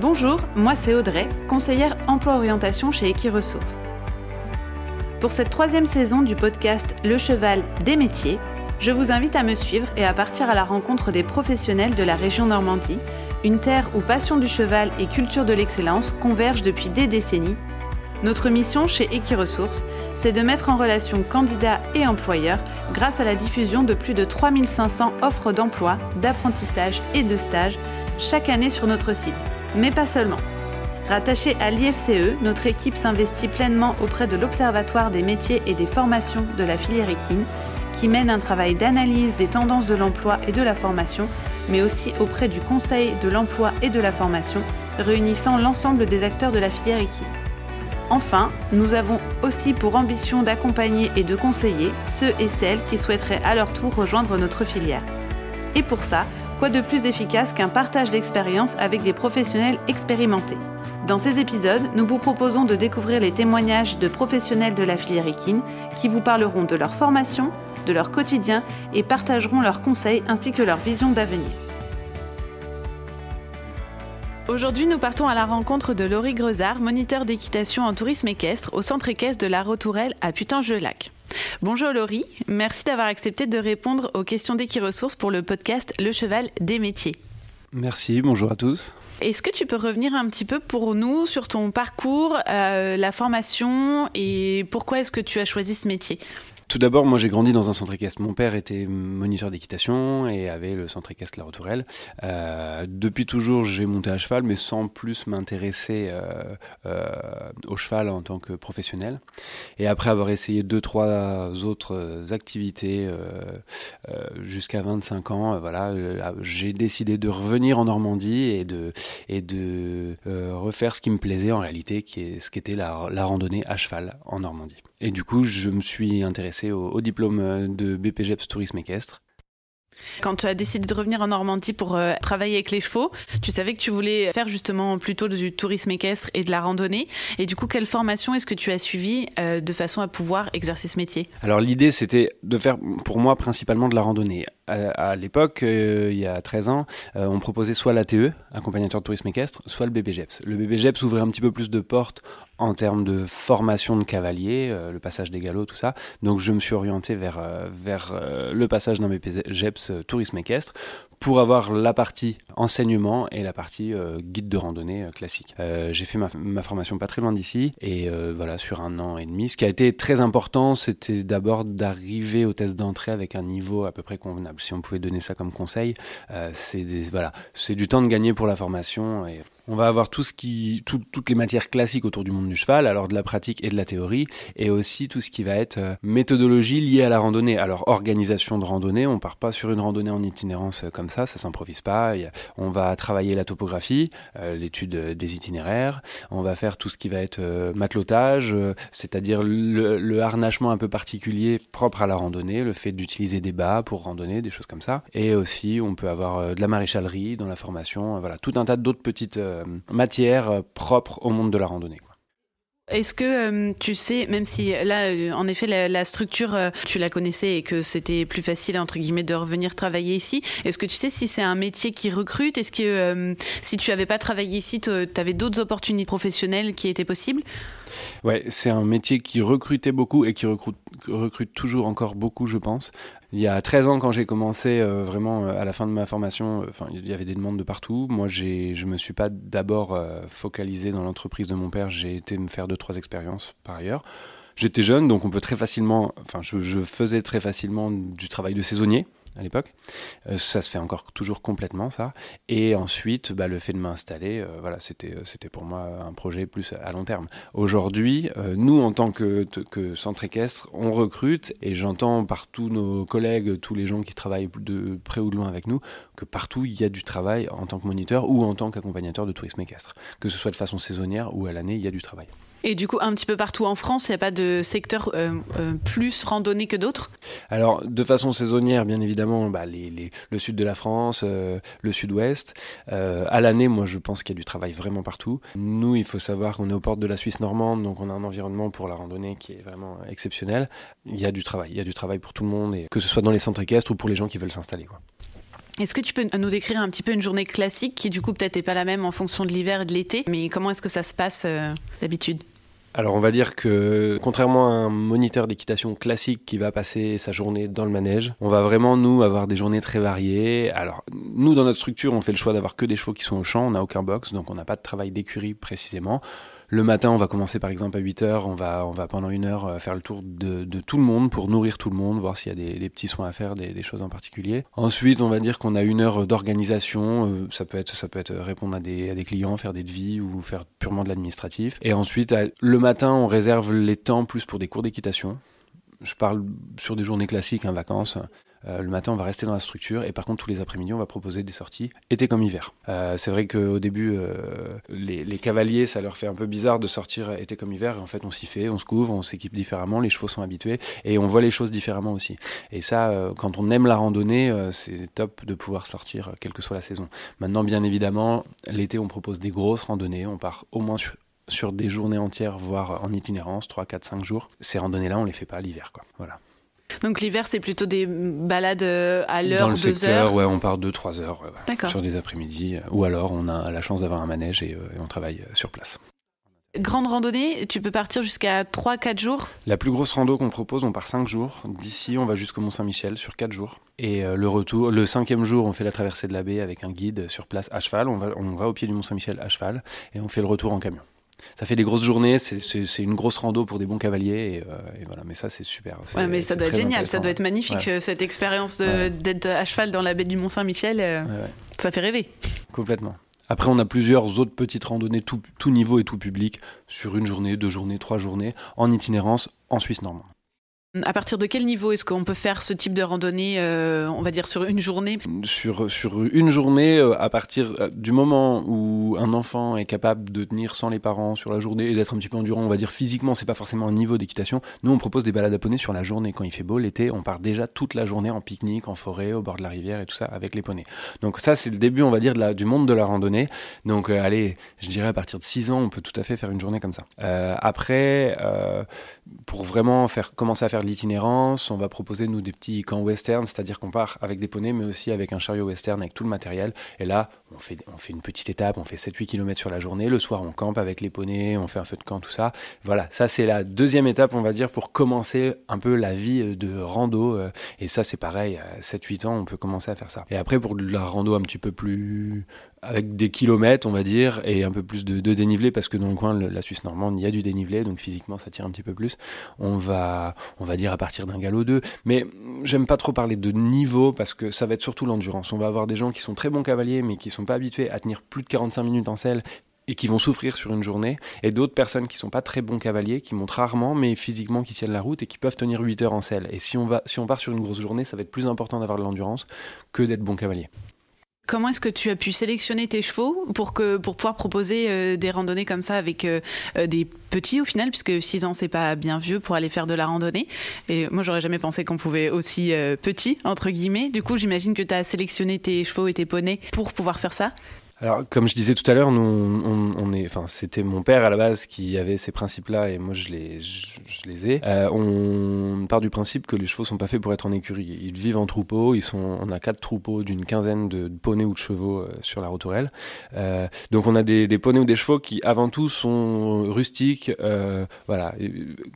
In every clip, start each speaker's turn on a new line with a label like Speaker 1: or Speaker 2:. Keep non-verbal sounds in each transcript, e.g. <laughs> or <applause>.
Speaker 1: Bonjour, moi c'est Audrey, conseillère emploi-orientation chez Equiresources. Pour cette troisième saison du podcast Le Cheval des métiers, je vous invite à me suivre et à partir à la rencontre des professionnels de la région Normandie, une terre où passion du cheval et culture de l'excellence convergent depuis des décennies. Notre mission chez Equiresources, c'est de mettre en relation candidats et employeurs grâce à la diffusion de plus de 3500 offres d'emploi, d'apprentissage et de stage chaque année sur notre site mais pas seulement. Rattachée à l'IFCE, notre équipe s'investit pleinement auprès de l'Observatoire des métiers et des formations de la filière équine, qui mène un travail d'analyse des tendances de l'emploi et de la formation, mais aussi auprès du Conseil de l'emploi et de la formation, réunissant l'ensemble des acteurs de la filière équine. Enfin, nous avons aussi pour ambition d'accompagner et de conseiller ceux et celles qui souhaiteraient à leur tour rejoindre notre filière. Et pour ça, Quoi de plus efficace qu'un partage d'expérience avec des professionnels expérimentés Dans ces épisodes, nous vous proposons de découvrir les témoignages de professionnels de la filière équine qui vous parleront de leur formation, de leur quotidien et partageront leurs conseils ainsi que leur vision d'avenir. Aujourd'hui, nous partons à la rencontre de Laurie Grezard, moniteur d'équitation en tourisme équestre au centre équestre de la Rotourelle à Putange-le-Lac. Bonjour Laurie, merci d'avoir accepté de répondre aux questions d'Equiresources pour le podcast Le Cheval des métiers.
Speaker 2: Merci, bonjour à tous.
Speaker 1: Est-ce que tu peux revenir un petit peu pour nous sur ton parcours, euh, la formation et pourquoi est-ce que tu as choisi ce métier?
Speaker 2: Tout d'abord, moi j'ai grandi dans un centre équestre. Mon père était moniteur d'équitation et avait le centre équestre La Retourelle. Euh, depuis toujours, j'ai monté à cheval, mais sans plus m'intéresser euh, euh, au cheval en tant que professionnel. Et après avoir essayé deux, trois autres activités euh, euh, jusqu'à 25 ans, voilà, j'ai décidé de revenir en Normandie et de, et de refaire ce qui me plaisait en réalité, qui est ce qu'était la, la randonnée à cheval en Normandie. Et du coup, je me suis intéressé au, diplôme de BPGEPS Tourisme Équestre.
Speaker 1: Quand tu as décidé de revenir en Normandie pour euh, travailler avec les chevaux, tu savais que tu voulais faire justement plutôt du tourisme équestre et de la randonnée. Et du coup, quelle formation est-ce que tu as suivi euh, de façon à pouvoir exercer ce métier?
Speaker 2: Alors l'idée, c'était de faire pour moi principalement de la randonnée. À, l'époque, euh, il y a 13 ans, on proposait soit l'ATE, accompagnateur de tourisme équestre, soit le BPGEPS. Le BPGEPS ouvrait un petit peu plus de portes en termes de formation de cavalier, euh, le passage des galops, tout ça. Donc je me suis orienté vers, euh, vers euh, le passage dans mes GEPS tourisme équestre pour avoir la partie enseignement et la partie guide de randonnée classique. j'ai fait ma, ma, formation pas très loin d'ici et voilà sur un an et demi. Ce qui a été très important, c'était d'abord d'arriver au test d'entrée avec un niveau à peu près convenable. Si on pouvait donner ça comme conseil, c'est voilà, c'est du temps de gagner pour la formation et on va avoir tout ce qui, toutes les matières classiques autour du monde du cheval, alors de la pratique et de la théorie, et aussi tout ce qui va être euh, méthodologie liée à la randonnée. Alors organisation de randonnée, on part pas sur une randonnée en itinérance euh, comme ça, ça s'improvise pas. On va travailler la topographie, euh, l'étude des itinéraires. On va faire tout ce qui va être matelotage, c'est-à-dire le, harnachement un peu particulier propre à la randonnée, le fait d'utiliser des bas pour randonner, des choses comme ça. Et aussi, on peut avoir de la maréchalerie dans la formation, voilà, tout un tas d'autres petites matière euh, propre au monde de la randonnée.
Speaker 1: Est-ce que euh, tu sais, même si là, en effet, la, structure, tu la connaissais et que c'était plus facile, entre guillemets, de revenir travailler ici, est-ce que tu sais si c'est un métier qui recrute? Est-ce que si tu n'avais pas travaillé ici, tu avais d'autres opportunités professionnelles qui étaient possibles?
Speaker 2: Ouais, c'est un métier qui recrutait beaucoup et qui recrute, toujours encore beaucoup, je pense. Il y a 13 ans, quand j'ai commencé, euh, vraiment euh, à la fin de ma formation, euh, il y avait des demandes de partout. Moi, je me suis pas d'abord focalisé dans l'entreprise de mon père. J'ai été me faire deux, trois expériences par ailleurs. J'étais jeune, donc on peut très facilement, enfin, je faisais très facilement du travail de saisonnier à l'époque. Euh, ça se fait encore toujours complètement ça. Et ensuite, bah, le fait de m'installer, euh, voilà, c'était euh, c'était pour moi un projet plus à long terme. Aujourd'hui, nous en tant que, que centre équestre, on recrute et j'entends par tous nos collègues, tous les gens qui travaillent de près ou de loin avec nous, que partout il y a du travail en tant que moniteur ou en tant qu'accompagnateur de tourisme équestre, que ce soit de façon saisonnière ou à l'année, il y a du travail.
Speaker 1: Et du coup, un petit peu partout en France, il n'y a pas de secteur euh, euh, plus randonné que d'autres?
Speaker 2: Alors, de façon saisonnière, bien évidemment, bah, le sud de la France, euh, le sud-ouest. à l'année, moi, je pense qu'il y a du travail vraiment partout. Nous, il faut savoir qu'on est aux portes de la Suisse normande, donc on a un environnement pour la randonnée qui est vraiment exceptionnel. Il y a du travail, il y a du travail pour tout le monde, et que ce soit dans les centres équestres ou pour les gens qui veulent s'installer.
Speaker 1: Est-ce que tu peux nous décrire un petit peu une journée classique qui du coup peut-être n'est pas la même en fonction de l'hiver et de l'été, mais comment est-ce que ça se passe d'habitude?
Speaker 2: Alors on va dire que contrairement à un moniteur d'équitation classique qui va passer sa journée dans le manège, on va vraiment nous avoir des journées très variées. Alors nous dans notre structure on fait le choix d'avoir que des chevaux qui sont au champ, on n'a aucun box donc on n'a pas de travail d'écurie précisément. Le matin, on va commencer par exemple à 8 heures, on va, on va pendant une heure euh, faire le tour de, tout le monde pour nourrir tout le monde, voir s'il y a des, petits soins à faire, des, choses en particulier. Ensuite, on va dire qu'on a une heure d'organisation, euh, ça peut être, ça peut être répondre à des, à des clients, faire des devis ou faire purement de l'administratif. Et ensuite, le matin, on réserve les temps plus pour des cours d'équitation. Je parle sur des journées classiques, en hein, vacances. Euh, le matin, on va rester dans la structure et par contre, tous les après-midi, on va proposer des sorties été comme hiver. Euh, c'est vrai qu'au début, euh, les, cavaliers, ça leur fait un peu bizarre de sortir été comme hiver. Et en fait, on s'y fait, on se couvre, on s'équipe différemment, les chevaux sont habitués et on voit les choses différemment aussi. Et ça, quand on aime la randonnée, c'est top de pouvoir sortir quelle que soit la saison. Maintenant, bien évidemment, l'été, on propose des grosses randonnées. On part au moins sur, sur des journées entières, voire en itinérance, 3, 4, 5 jours. Ces randonnées-là, on les fait pas l'hiver. Quoi. Voilà.
Speaker 1: Donc l'hiver, c'est plutôt des balades euh, à l'heure,
Speaker 2: Dans le secteur,
Speaker 1: heures.
Speaker 2: ouais, on part 2-3 heures sur des après-midi. Euh, ou alors, on a la chance d'avoir un manège et, euh, on travaille sur place.
Speaker 1: Grande randonnée, tu peux partir jusqu'à 3-4 jours?
Speaker 2: La plus grosse rando qu'on propose, on part 5 jours. D'ici, on va jusqu'au Mont-Saint-Michel sur 4 jours. Et le retour, le cinquième jour, on fait la traversée de la baie avec un guide sur place à cheval. On va, on va au pied du Mont-Saint-Michel à cheval et on fait le retour en camion ça fait des grosses journées, c'est une grosse rando pour des bons cavaliers, et, euh, voilà. Mais ça, c'est super.
Speaker 1: Ouais, mais ça doit être génial, ça doit être magnifique euh, cette expérience d'être à cheval dans la baie du Mont Saint-Michel. Euh, ça fait rêver.
Speaker 2: Complètement. Après, on a plusieurs autres petites randonnées, tout, tout niveau et tout public, sur une journée, deux journées, trois journées, en itinérance en Suisse normande.
Speaker 1: À partir de quel niveau est-ce qu'on peut faire ce type de randonnée, euh, on va dire sur une journée?
Speaker 2: Sur, sur une journée, euh, à partir euh, du moment où un enfant est capable de tenir sans les parents sur la journée et d'être un petit peu endurant, on va dire physiquement, c'est pas forcément un niveau d'équitation. Nous, on propose des balades à poney sur la journée. Quand il fait beau l'été, on part déjà toute la journée en pique-nique, en forêt, au bord de la rivière et tout ça avec les poneys. Donc ça, c'est le début, on va dire, du monde de la randonnée. Donc allez, je dirais à partir de 6 ans, on peut tout à fait faire une journée comme ça. après, pour vraiment faire commencer à faire de l'itinérance, on va proposer nous des petits camps western, c'est-à-dire qu'on part avec des poneys mais aussi avec un chariot western avec tout le matériel. Et là, on fait, on fait une petite étape, on fait 7-8 km sur la journée. Le soir, on campe avec les poneys, on fait un feu de camp, tout ça. Voilà, ça c'est la deuxième étape, on va dire, pour commencer un peu la vie de rando. Euh, et ça, c'est pareil, à 7-8 ans, on peut commencer à faire ça. Et après, pour la rando un petit peu plus avec des kilomètres, on va dire, et un peu plus de, dénivelé, parce que dans le coin, de la Suisse normande, il y a du dénivelé, donc physiquement, ça tire un petit peu plus. On va dire à partir d'un galop 2. Mais j'aime pas trop parler de niveau, parce que ça va être surtout l'endurance. On va avoir des gens qui sont très bons cavaliers, mais qui sont pas habitués à tenir plus de 45 minutes en selle, et qui vont souffrir sur une journée, et d'autres personnes qui sont pas très bons cavaliers, qui montent rarement, mais physiquement qui tiennent la route et qui peuvent tenir 8 heures en selle. Et si on, va, si on part sur une grosse journée, ça va être plus important d'avoir de l'endurance que d'être bon cavalier.
Speaker 1: Comment est-ce que tu as pu sélectionner tes chevaux pour, que, pour pouvoir proposer euh, des randonnées comme ça avec euh, euh, des petits au final, puisque 6 ans c'est pas bien vieux pour aller faire de la randonnée. Et moi j'aurais jamais pensé qu'on pouvait aussi petit, entre guillemets. Du coup j'imagine que tu as sélectionné tes chevaux et tes poneys pour pouvoir faire ça.
Speaker 2: Alors, comme je disais tout à l'heure, nous, on, est, enfin, c'était mon père à la base qui avait ces principes-là et moi je les, je, les ai. Euh, on part du principe que les chevaux sont pas faits pour être en écurie. Ils vivent en troupeau. Ils sont, on a quatre troupeaux d'une quinzaine de, poneys ou de chevaux euh, sur la rotourelle. Euh, donc, on a des, des, poneys ou des chevaux qui, avant tout, sont rustiques. Euh, voilà,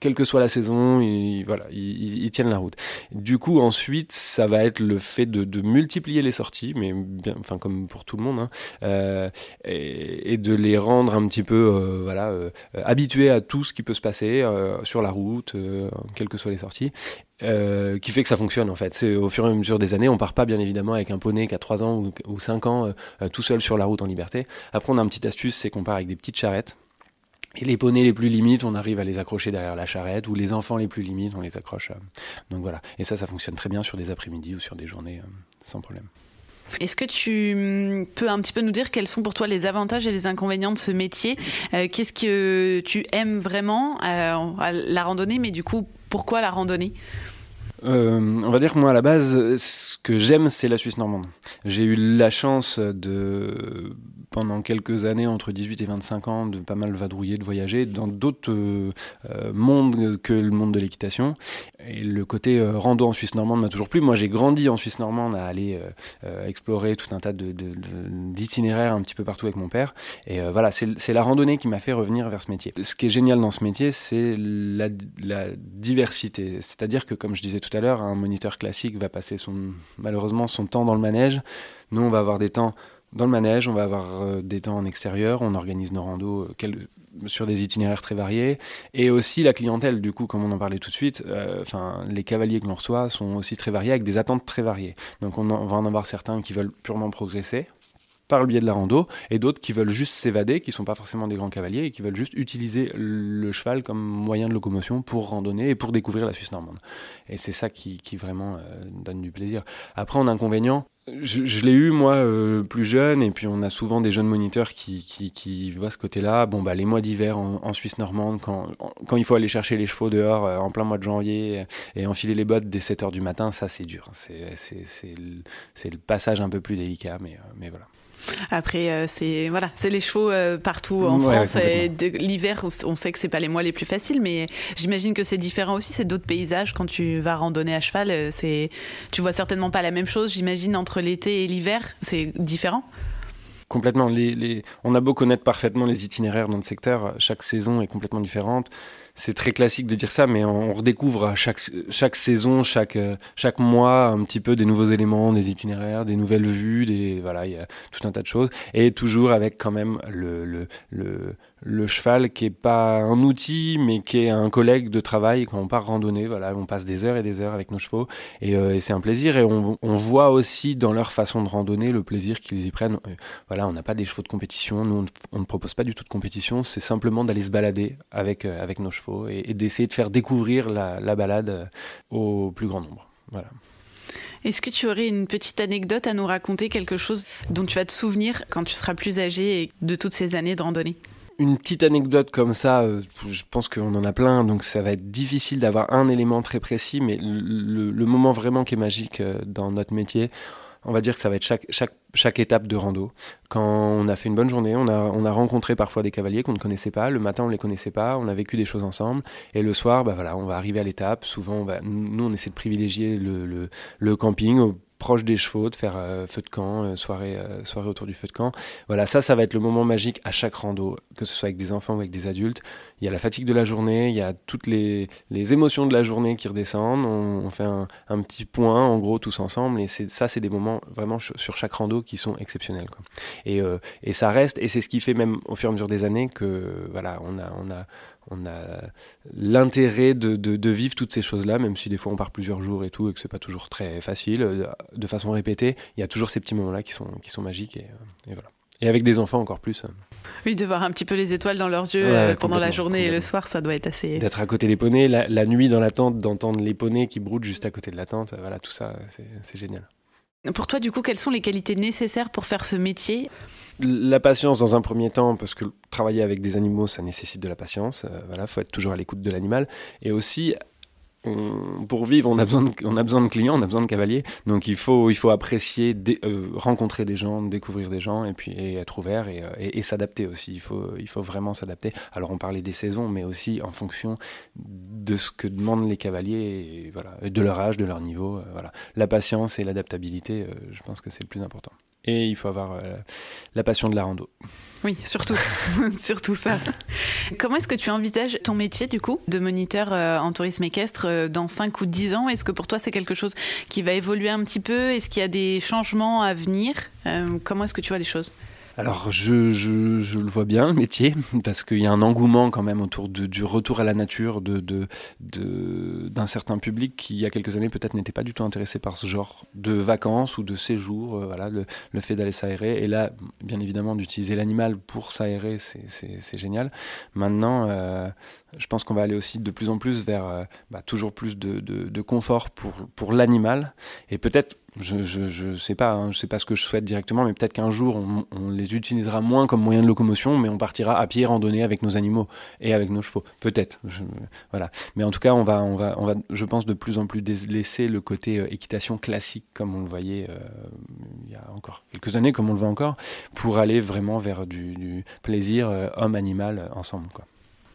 Speaker 2: quelle que soit la saison, ils, voilà, ils, ils, tiennent la route. Du coup, ensuite, ça va être le fait de, de multiplier les sorties, mais enfin comme pour tout le monde. Hein, euh, et, de les rendre un petit peu euh, voilà, euh, habitués à tout ce qui peut se passer sur la route, quelles que soient les sorties. qui fait que ça fonctionne en fait. C'est au fur et à mesure des années, on part pas bien évidemment avec un poney qui a 3 ans ou, ou 5 ans tout seul sur la route en liberté. Après on a une petite astuce, c'est qu'on part avec des petites charrettes. Et les poneys les plus limites, on arrive à les accrocher derrière la charrette, ou les enfants les plus limites, on les accroche. donc voilà. Et ça, ça fonctionne très bien sur des après-midi ou sur des journées sans problème.
Speaker 1: Est-ce que tu mm, peux un petit peu nous dire quels sont pour toi les avantages et les inconvénients de ce métier? Euh, Qu'est-ce que tu aimes vraiment euh, à la randonnée, mais du coup, pourquoi la randonnée?
Speaker 2: Euh, on va dire que moi à la base, ce que j'aime, c'est la Suisse normande. J'ai eu la chance de pendant quelques années, entre 18 et 25 ans, de pas mal vadrouiller, de voyager dans d'autres euh, euh, mondes que le monde de l'équitation. Et le côté euh, rando en Suisse normande m'a toujours plu. Moi, j'ai grandi en Suisse normande à aller explorer tout un tas d'itinéraires de, un petit peu partout avec mon père. Et voilà, c'est la randonnée qui m'a fait revenir vers ce métier. Ce qui est génial dans ce métier, c'est la, la, diversité. C'est-à-dire que, comme je disais tout à l'heure, un moniteur classique va passer son, malheureusement son temps dans le manège. Nous, on va avoir des temps dans le manège, on va avoir euh, des temps en extérieur, on organise nos randos euh, sur des itinéraires très variés, et aussi la clientèle, du coup, comme on en parlait tout de suite, euh, enfin, les cavaliers que l'on reçoit sont aussi très variés, avec des attentes très variées. Donc on, va en avoir certains qui veulent purement progresser, par le biais de la rando, et d'autres qui veulent juste s'évader, qui sont pas forcément des grands cavaliers, et qui veulent juste utiliser le cheval comme moyen de locomotion pour randonner et pour découvrir la Suisse normande. Et c'est ça qui, qui vraiment donne du plaisir. Après, en inconvénient, je, l'ai eu moi euh, plus jeune et puis on a souvent des jeunes moniteurs qui, qui, voient ce côté-là. Bon bah les mois d'hiver en, Suisse normande quand, quand il faut aller chercher les chevaux dehors euh, en plein mois de janvier et enfiler les bottes dès 7 heures du matin, ça c'est dur. C'est c'est le, le passage un peu plus délicat mais euh, mais voilà.
Speaker 1: Après, euh, c'est voilà, c'est les chevaux euh, partout en France. L'hiver, on sait que c'est pas les mois les plus faciles, mais j'imagine que c'est différent aussi. C'est d'autres paysages quand tu vas randonner à cheval. Euh, c'est, tu vois certainement pas la même chose. J'imagine entre l'été et l'hiver, c'est différent.
Speaker 2: Complètement. Les, les... On a beau connaître parfaitement les itinéraires dans le secteur, chaque saison est complètement différente c'est très classique de dire ça, mais on redécouvre à chaque, chaque saison, chaque, chaque mois, un petit peu des nouveaux éléments, des itinéraires, des nouvelles vues, des, voilà, il y a tout un tas de choses. Et toujours avec quand même le, le, le, le cheval qui est pas un outil mais qui est un collègue de travail quand on part randonner voilà on passe des heures et des heures avec nos chevaux et, euh, c'est un plaisir et on, voit aussi dans leur façon de randonner le plaisir qu'ils y prennent euh, voilà on n'a pas des chevaux de compétition nous on, ne propose pas du tout de compétition c'est simplement d'aller se balader avec euh, avec nos chevaux et, d'essayer de faire découvrir la, la balade au plus grand nombre voilà.
Speaker 1: Est-ce que tu aurais une petite anecdote à nous raconter, quelque chose dont tu vas te souvenir quand tu seras plus âgé et de toutes ces années de randonnée?
Speaker 2: Une petite anecdote comme ça, euh, je pense qu'on en a plein, donc ça va être difficile d'avoir un élément très précis, mais le, moment vraiment qui est magique euh, dans notre métier, on va dire que ça va être chaque, étape de rando. Quand on a fait une bonne journée, on a, on a rencontré parfois des cavaliers qu'on ne connaissait pas. Le matin, on ne les connaissait pas. On a vécu des choses ensemble. Et le soir, bah voilà, on va arriver à l'étape. Souvent, on va, nous, on essaie de privilégier le, le camping proche des chevaux, de faire euh, feu de camp, euh, soirée, euh, soirée autour du feu de camp. Voilà, ça, ça va être le moment magique à chaque rando, que ce soit avec des enfants ou avec des adultes. Il y a la fatigue de la journée, il y a toutes les, les émotions de la journée qui redescendent. On, fait un, petit point, en gros, tous ensemble. Et ça, c'est des moments vraiment sur chaque rando qui sont exceptionnels. Et, et ça reste, et c'est ce qui fait même au fur et à mesure des années que, voilà, on a, on a, on a l'intérêt de, de, vivre toutes ces choses-là, même si des fois on part plusieurs jours et tout, et que c'est pas toujours très facile, euh, de façon répétée, il y a toujours ces petits moments-là qui sont, qui sont magiques, et, euh, et, voilà. Et avec des enfants encore plus.
Speaker 1: Oui, de voir un petit peu les étoiles dans leurs yeux euh, pendant la journée et le soir, ça doit être assez...
Speaker 2: D'être à côté des poneys, la, nuit dans la tente, d'entendre les poneys qui broutent juste à côté de la tente, voilà, tout ça, c'est génial.
Speaker 1: Pour toi, du coup, quelles sont les qualités nécessaires pour faire ce métier?
Speaker 2: La patience dans un premier temps, parce que travailler avec des animaux, ça nécessite de la patience. Euh, voilà, faut être toujours à l'écoute de l'animal. Et aussi, pour vivre, on a, besoin de, on clients, on a besoin de cavaliers. Donc il faut, il faut apprécier, euh, rencontrer des gens, découvrir des gens et puis être ouvert euh, et, s'adapter aussi. Il faut, il faut vraiment s'adapter. Alors on parlait des saisons, mais aussi en fonction de ce que demandent les cavaliers, et, de leur âge, de leur niveau. voilà. La patience et l'adaptabilité, je pense que c'est le plus important et il faut avoir euh, la passion de la rando.
Speaker 1: Oui, surtout, <laughs> surtout ça. Comment est-ce que tu envisages ton métier du coup de moniteur euh, en tourisme équestre euh, dans 5 ou 10 ans? Est-ce que pour toi c'est quelque chose qui va évoluer un petit peu? Est-ce qu'il y a des changements à venir? Comment est-ce que tu vois les choses?
Speaker 2: Alors, je, je, je, le vois bien, le métier, <laughs> parce qu'il y a un engouement quand même autour de, du retour à la nature de, de, d'un certain public qui, il y a quelques années, peut-être n'était pas du tout intéressé par ce genre de vacances ou de séjours. Euh, voilà, le, le fait d'aller s'aérer. Et là, bien évidemment, d'utiliser l'animal pour s'aérer, c'est génial. Maintenant, euh, je pense qu'on va aller aussi de plus en plus vers euh, bah, toujours plus de, de, de confort pour, pour l'animal. Et peut-être je, je, je, sais pas, hein, je sais pas ce que je souhaite directement, mais peut-être qu'un jour on, on, les utilisera moins comme moyen de locomotion, mais on partira à pied randonner avec nos animaux et avec nos chevaux. Peut-être, voilà. Mais en tout cas, on va, on va, on va, je pense de plus en plus laisser le côté euh, équitation classique comme on le voyait euh, il y a encore quelques années, comme on le voit encore, pour aller vraiment vers du, du plaisir euh, homme-animal ensemble, quoi.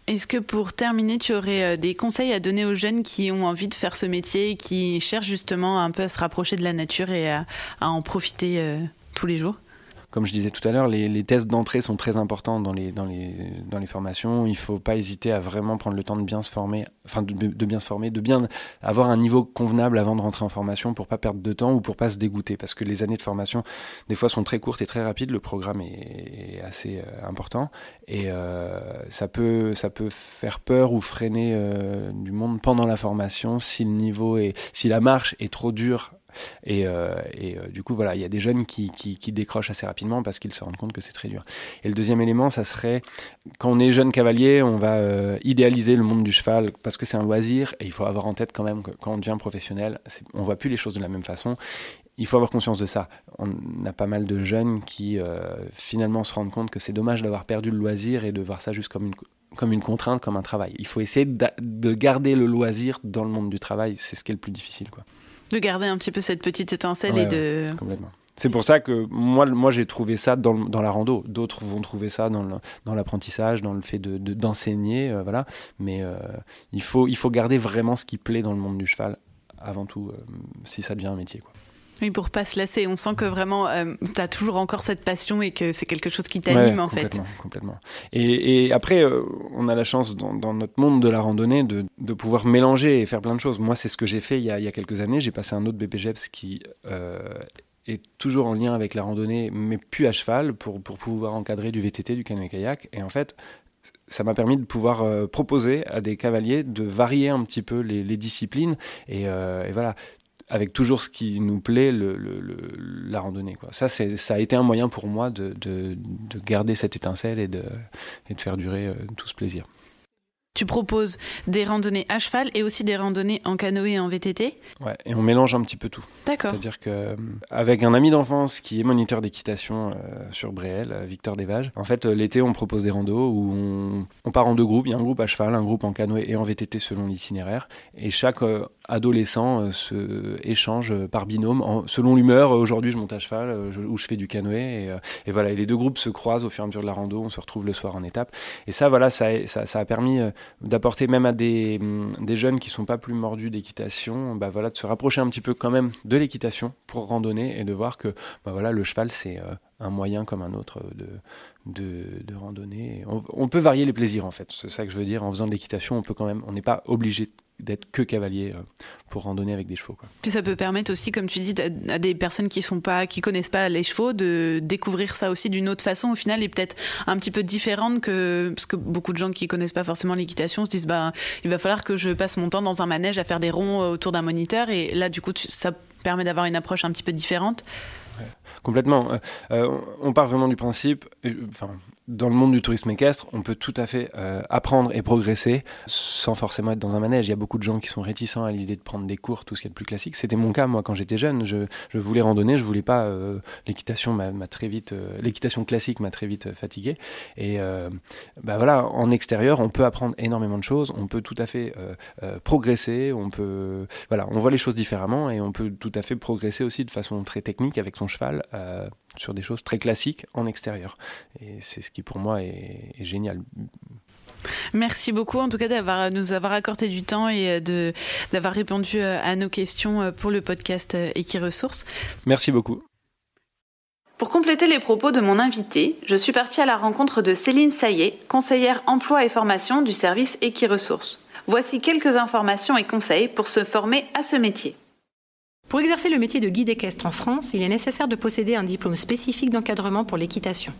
Speaker 1: Est-ce que pour terminer, tu aurais euh, des conseils à donner aux jeunes qui ont envie de faire ce métier et qui cherchent justement un peu à se rapprocher de la nature et à, en profiter euh, tous les jours?
Speaker 2: Comme je disais tout à l'heure, les, tests d'entrée sont très importants dans les, dans les, dans les formations. Il ne faut pas hésiter à vraiment prendre le temps de bien se former, enfin de, bien se former, de bien avoir un niveau convenable avant de rentrer en formation pour pas perdre de temps ou pour pas se dégoûter. Parce que les années de formation, des fois, sont très courtes et très rapides. Le programme est, assez euh, important et euh, ça, peut, ça peut faire peur ou freiner euh, du monde pendant la formation si le niveau est, si la marche est trop dure et, euh, euh, du coup, voilà, il y a des jeunes qui décrochent assez rapidement parce qu'ils se rendent compte que c'est très dur. Et le deuxième élément, ça serait quand on est jeune cavalier, on va euh, idéaliser le monde du cheval parce que c'est un loisir et il faut avoir en tête quand même que quand on devient professionnel, on voit plus les choses de la même façon il faut avoir conscience de ça. On a pas mal de jeunes qui finalement se rendent compte que c'est dommage d'avoir perdu le loisir et de voir ça juste comme une, comme une contrainte, comme un travail. Il faut essayer de garder le loisir dans le monde du travail, c'est ce qui est le plus difficile. Quoi
Speaker 1: de garder un petit peu cette petite étincelle et de.
Speaker 2: complètement. C'est pour ça que moi, moi j'ai trouvé ça dans, dans la rando. D'autres vont trouver ça dans l'apprentissage, dans, dans, le fait d'enseigner, de, d'enseigner, euh, voilà. Mais euh, il, faut, il faut garder vraiment ce qui plaît dans le monde du cheval, avant tout, euh, si ça devient un métier. Quoi.
Speaker 1: Oui, pour pas se lasser. On sent que vraiment, euh, tu as toujours encore cette passion et que c'est quelque chose qui t'anime en
Speaker 2: fait. Complètement. Et, et après, euh, on a la chance dans, dans, notre monde de la randonnée de, de, pouvoir mélanger et faire plein de choses. Moi, c'est ce que j'ai fait il y, a, il y, a, quelques années. J'ai passé un autre BPGEPS qui euh, est toujours en lien avec la randonnée, mais plus à cheval, pour, pour pouvoir encadrer du VTT, du canoë-kayak. Et en fait, ça m'a permis de pouvoir euh, proposer à des cavaliers de varier un petit peu les, les disciplines. Et, euh, et, voilà, avec toujours ce qui nous plaît, le, le, la randonnée. Quoi. Ça, ça a été un moyen pour moi de, de, de garder cette étincelle et de, et de faire durer euh, tout ce plaisir
Speaker 1: tu proposes des randonnées à cheval et aussi des randonnées en canoë et en VTT.
Speaker 2: Ouais, et on mélange un petit peu tout.
Speaker 1: D'accord.
Speaker 2: C'est-à-dire que euh, avec un ami d'enfance qui est moniteur d'équitation euh, sur Bréel, euh, Victor Desvages, en fait l'été on propose des randos où on, on, part en deux groupes. Il y a un groupe à cheval, un groupe en canoë et en VTT selon l'itinéraire, et chaque adolescent se échange par binôme en, selon l'humeur. Aujourd'hui je monte à cheval ou je fais du canoë et, et, voilà. Et les deux groupes se croisent au fur et à mesure de la rando. On se retrouve le soir en étape. Et ça voilà, ça, ça, ça a permis d'apporter même à des, des, jeunes qui sont pas plus mordus d'équitation, bah voilà, de se rapprocher un petit peu quand même de l'équitation pour randonner et de voir que bah voilà, le cheval c'est euh, un moyen comme un autre de, de, randonner. On, on, peut varier les plaisirs en fait, c'est ça que je veux dire. En faisant de l'équitation, on peut quand même, on n'est pas obligé d'être que cavalier euh, pour randonner avec des chevaux. Quoi.
Speaker 1: Puis ça peut permettre aussi, comme tu dis, à des personnes qui sont pas, qui connaissent pas les chevaux, de découvrir ça aussi d'une autre façon au final et peut-être un petit peu différente que parce que beaucoup de gens qui connaissent pas forcément l'équitation se disent bah il va falloir que je passe mon temps dans un manège à faire des ronds euh, autour d'un moniteur et là du coup ça permet d'avoir une approche un petit peu différente.
Speaker 2: Complètement. Euh, euh, on part vraiment du principe, enfin, dans le monde du tourisme équestre, on peut tout à fait euh, apprendre et progresser sans forcément être dans un manège. Il y a beaucoup de gens qui sont réticents à l'idée de prendre des cours, tout ce qui est le plus classique. C'était mon cas, moi, quand j'étais jeune. Je, je, voulais randonner, je voulais pas. Euh, l'équitation m'a très vite, euh, l'équitation classique m'a très vite fatigué. Et bah voilà, en extérieur, on peut apprendre énormément de choses. On peut tout à fait progresser. On peut, voilà, on voit les choses différemment et on peut tout à fait progresser aussi de façon très technique avec son cheval sur des choses très classiques en extérieur. Et c'est ce qui pour moi est, est génial.
Speaker 1: Merci beaucoup en tout cas d'avoir nous avoir accordé du temps et de d'avoir répondu euh, à nos questions euh, pour le podcast euh, Equiresources.
Speaker 2: Merci beaucoup.
Speaker 1: Pour compléter les propos de mon invité, je suis partie à la rencontre de Céline Saillet, conseillère emploi et formation du service Equiresources. Voici quelques informations et conseils pour se former à ce métier.
Speaker 3: Pour exercer le métier de guide équestre en France, il est nécessaire de posséder un diplôme spécifique d'encadrement pour l'équitation.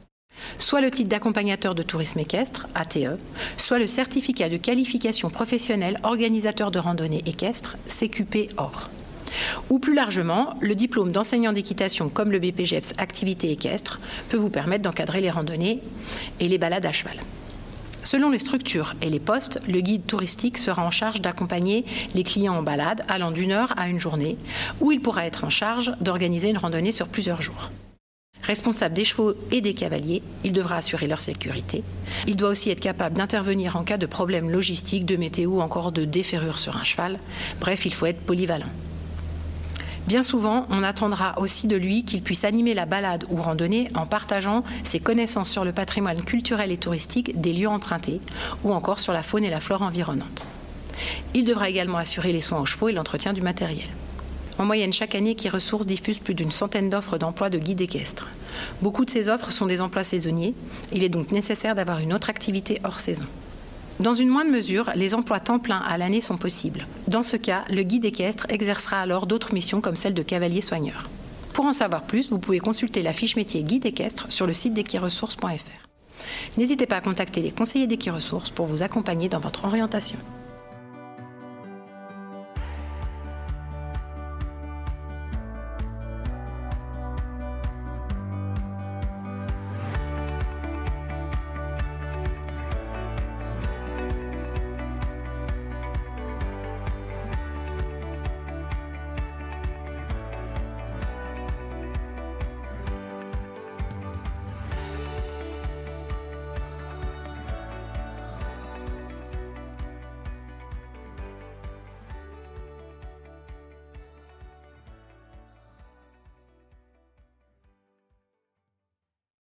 Speaker 3: Soit le titre d'accompagnateur de tourisme équestre, ATE, soit le certificat de qualification professionnelle organisateur de randonnée équestre, CQP OR. Ou plus largement, le diplôme d'enseignant d'équitation comme le BPGEPS activité équestre peut vous permettre d'encadrer les randonnées et les balades à cheval. Selon les structures et les postes, le guide touristique sera en charge d'accompagner les clients en balade allant d'une heure à une journée, ou il pourra être en charge d'organiser une randonnée sur plusieurs jours. Responsable des chevaux et des cavaliers, il devra assurer leur sécurité. Il doit aussi être capable d'intervenir en cas de problème logistique, de météo ou encore de déferrure sur un cheval. Bref, il faut être polyvalent. Bien souvent, on attendra aussi de lui qu'il puisse animer la balade ou randonnée en partageant ses connaissances sur le patrimoine culturel et touristique des lieux empruntés ou encore sur la faune et la flore environnante. Il devra également assurer les soins aux chevaux et l'entretien du matériel. En moyenne, chaque année, Qui Ressources diffuse plus d'une centaine d'offres d'emploi de guides équestres. Beaucoup de ces offres sont des emplois saisonniers. Il est donc nécessaire d'avoir une autre activité hors saison. Dans une moindre mesure, les emplois temps plein à l'année sont possibles. Dans ce cas, le guide équestre exercera alors d'autres missions comme celle de cavalier soigneur. Pour en savoir plus, vous pouvez consulter la fiche métier guide équestre sur le site d'equiresources.fr. N'hésitez pas à contacter les conseillers d'Equiresources pour vous accompagner dans votre orientation.